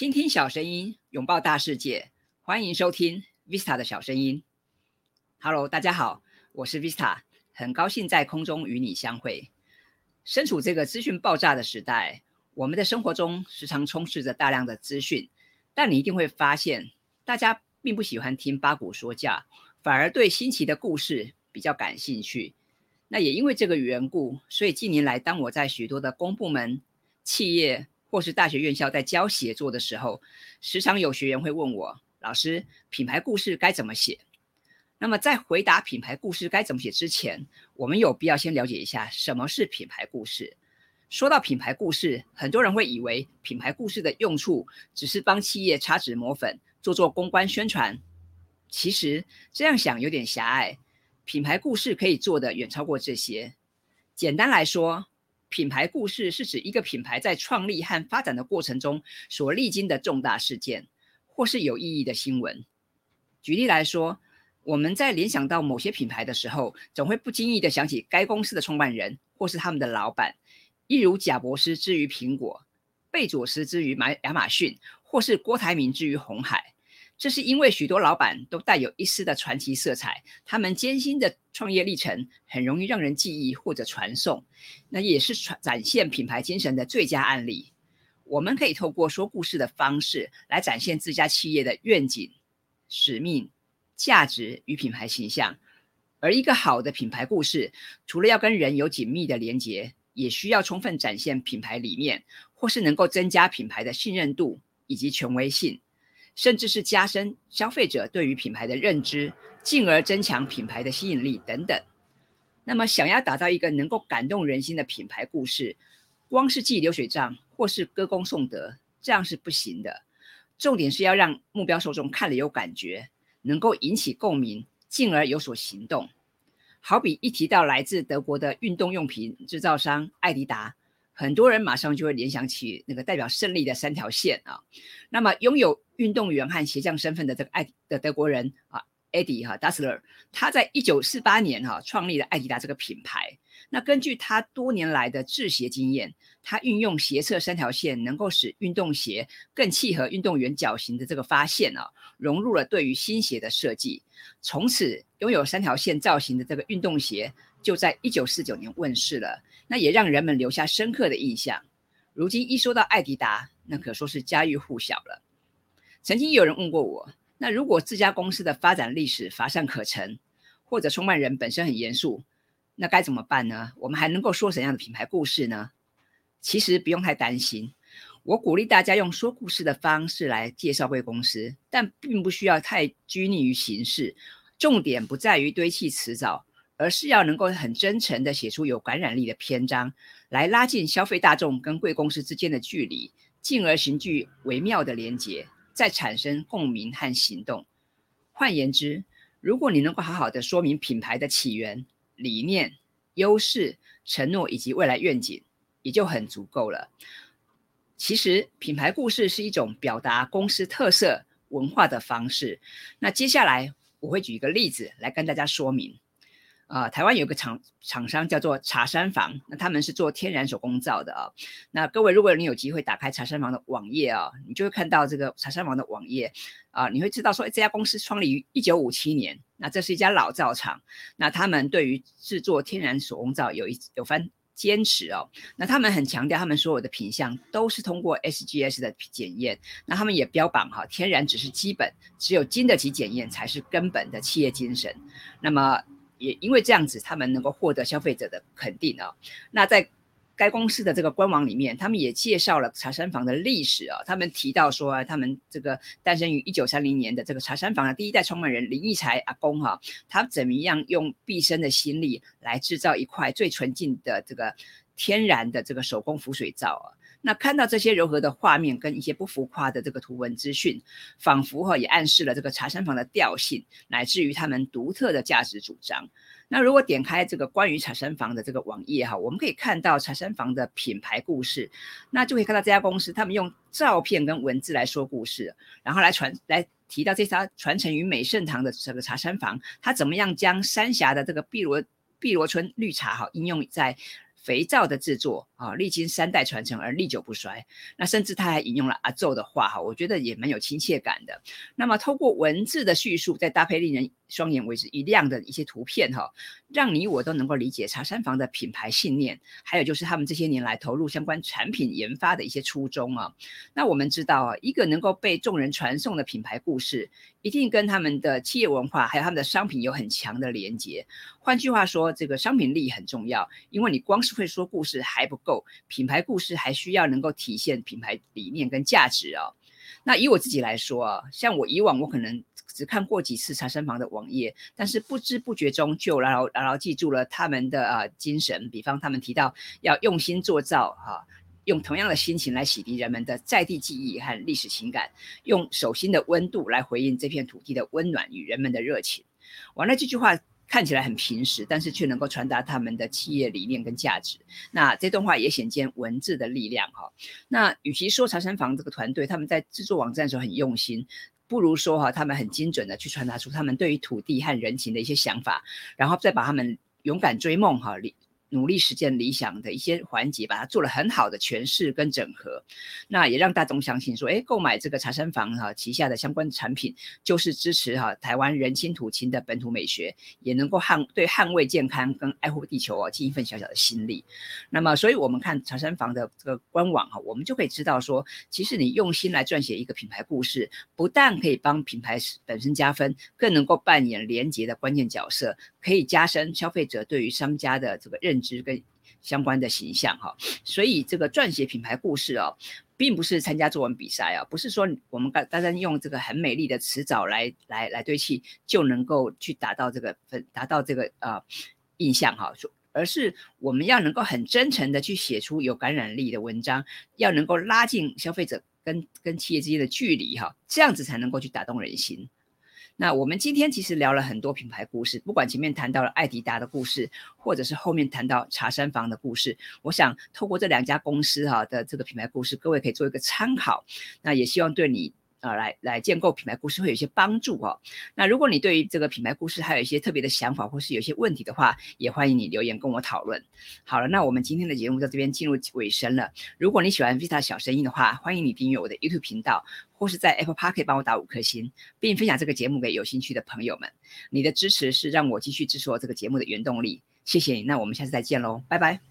倾听小声音，拥抱大世界，欢迎收听 Vista 的小声音。Hello，大家好，我是 Vista，很高兴在空中与你相会。身处这个资讯爆炸的时代，我们的生活中时常充斥着大量的资讯，但你一定会发现，大家并不喜欢听八股说教，反而对新奇的故事比较感兴趣。那也因为这个缘故，所以近年来，当我在许多的公部门、企业或是大学院校在教写作的时候，时常有学员会问我：“老师，品牌故事该怎么写？”那么在回答品牌故事该怎么写之前，我们有必要先了解一下什么是品牌故事。说到品牌故事，很多人会以为品牌故事的用处只是帮企业擦脂抹粉、做做公关宣传。其实这样想有点狭隘。品牌故事可以做的远超过这些。简单来说，品牌故事是指一个品牌在创立和发展的过程中所历经的重大事件，或是有意义的新闻。举例来说，我们在联想到某些品牌的时候，总会不经意的想起该公司的创办人或是他们的老板，一如贾伯斯之于苹果，贝佐斯之于马亚马逊，或是郭台铭之于红海。这是因为许多老板都带有一丝的传奇色彩，他们艰辛的创业历程很容易让人记忆或者传颂，那也是传展现品牌精神的最佳案例。我们可以透过说故事的方式来展现自家企业的愿景、使命、价值与品牌形象。而一个好的品牌故事，除了要跟人有紧密的连结，也需要充分展现品牌理念，或是能够增加品牌的信任度以及权威性。甚至是加深消费者对于品牌的认知，进而增强品牌的吸引力等等。那么，想要打造一个能够感动人心的品牌故事，光是记流水账或是歌功颂德，这样是不行的。重点是要让目标受众看了有感觉，能够引起共鸣，进而有所行动。好比一提到来自德国的运动用品制造商艾迪达。很多人马上就会联想起那个代表胜利的三条线啊。那么，拥有运动员和鞋匠身份的这个爱的德国人啊，艾迪哈达斯勒，他在一九四八年哈创立了艾迪达这个品牌。那根据他多年来的制鞋经验，他运用鞋侧三条线，能够使运动鞋更契合运动员脚型的这个发现啊，融入了对于新鞋的设计。从此，拥有三条线造型的这个运动鞋就在一九四九年问世了。那也让人们留下深刻的印象。如今一说到艾迪达，那可说是家喻户晓了。曾经有人问过我，那如果这家公司的发展历史乏善可陈，或者创办人本身很严肃，那该怎么办呢？我们还能够说怎样的品牌故事呢？其实不用太担心，我鼓励大家用说故事的方式来介绍贵公司，但并不需要太拘泥于形式，重点不在于堆砌辞藻。而是要能够很真诚的写出有感染力的篇章，来拉近消费大众跟贵公司之间的距离，进而形具微妙的连结，再产生共鸣和行动。换言之，如果你能够好好的说明品牌的起源、理念、优势、承诺以及未来愿景，也就很足够了。其实，品牌故事是一种表达公司特色文化的方式。那接下来我会举一个例子来跟大家说明。啊，台湾有个厂厂商叫做茶山房，那他们是做天然手工皂的啊。那各位，如果你有机会打开茶山房的网页啊，你就会看到这个茶山房的网页啊，你会知道说这家公司创立于一九五七年，那这是一家老皂厂，那他们对于制作天然手工皂有一有番坚持哦。那他们很强调，他们所有的品相都是通过 SGS 的检验，那他们也标榜哈，天然只是基本，只有经得起检验才是根本的企业精神。那么也因为这样子，他们能够获得消费者的肯定啊。那在该公司的这个官网里面，他们也介绍了茶山房的历史啊。他们提到说，他们这个诞生于一九三零年的这个茶山房的第一代创办人林义才阿公哈，他怎么样用毕生的心力来制造一块最纯净的这个天然的这个手工浮水皂啊。那看到这些柔和的画面跟一些不浮夸的这个图文资讯，仿佛哈也暗示了这个茶山房的调性，乃至于他们独特的价值主张。那如果点开这个关于茶山房的这个网页哈，我们可以看到茶山房的品牌故事，那就可以看到这家公司他们用照片跟文字来说故事，然后来传来提到这家传承于美盛堂的这个茶山房，它怎么样将三峡的这个碧螺碧螺春绿茶哈应用在。肥皂的制作啊，历经三代传承而历久不衰。那甚至他还引用了阿宙的话哈，我觉得也蛮有亲切感的。那么通过文字的叙述，再搭配令人双眼为之一亮的一些图片哈，让你我都能够理解茶山房的品牌信念，还有就是他们这些年来投入相关产品研发的一些初衷啊。那我们知道啊，一个能够被众人传颂的品牌故事，一定跟他们的企业文化还有他们的商品有很强的连接。换句话说，这个商品力很重要，因为你光是会说故事还不够，品牌故事还需要能够体现品牌理念跟价值啊。那以我自己来说啊，像我以往我可能只看过几次茶山房的网页，但是不知不觉中就牢牢牢牢记住了他们的啊精神。比方他们提到要用心做造哈，用同样的心情来洗涤人们的在地记忆和历史情感，用手心的温度来回应这片土地的温暖与人们的热情。完了这句话。看起来很平实，但是却能够传达他们的企业理念跟价值。那这段话也显见文字的力量哈。那与其说茶山房这个团队他们在制作网站的时候很用心，不如说哈他们很精准的去传达出他们对于土地和人情的一些想法，然后再把他们勇敢追梦哈努力实现理想的一些环节，把它做了很好的诠释跟整合，那也让大众相信说，哎，购买这个茶山房哈旗下的相关产品，就是支持哈台湾人亲土亲的本土美学，也能够捍对捍卫健康跟爱护地球哦尽一份小小的心力。那么，所以我们看茶山房的这个官网哈，我们就可以知道说，其实你用心来撰写一个品牌故事，不但可以帮品牌本身加分，更能够扮演连接的关键角色，可以加深消费者对于商家的这个认。知跟相关的形象哈，所以这个撰写品牌故事哦，并不是参加作文比赛啊，不是说我们刚单单用这个很美丽的词藻来来来堆砌就能够去达到这个分达到这个呃印象哈，而是我们要能够很真诚的去写出有感染力的文章，要能够拉近消费者跟跟企业之间的距离哈，这样子才能够去打动人心。那我们今天其实聊了很多品牌故事，不管前面谈到了艾迪达的故事，或者是后面谈到茶山房的故事，我想透过这两家公司哈的这个品牌故事，各位可以做一个参考。那也希望对你。啊，来来建构品牌故事会有一些帮助哦。那如果你对于这个品牌故事还有一些特别的想法，或是有一些问题的话，也欢迎你留言跟我讨论。好了，那我们今天的节目在这边进入尾声了。如果你喜欢 Vita 小声音的话，欢迎你订阅我的 YouTube 频道，或是在 Apple Park 帮我打五颗星，并分享这个节目给有兴趣的朋友们。你的支持是让我继续制作这个节目的原动力。谢谢你，那我们下次再见喽，拜拜。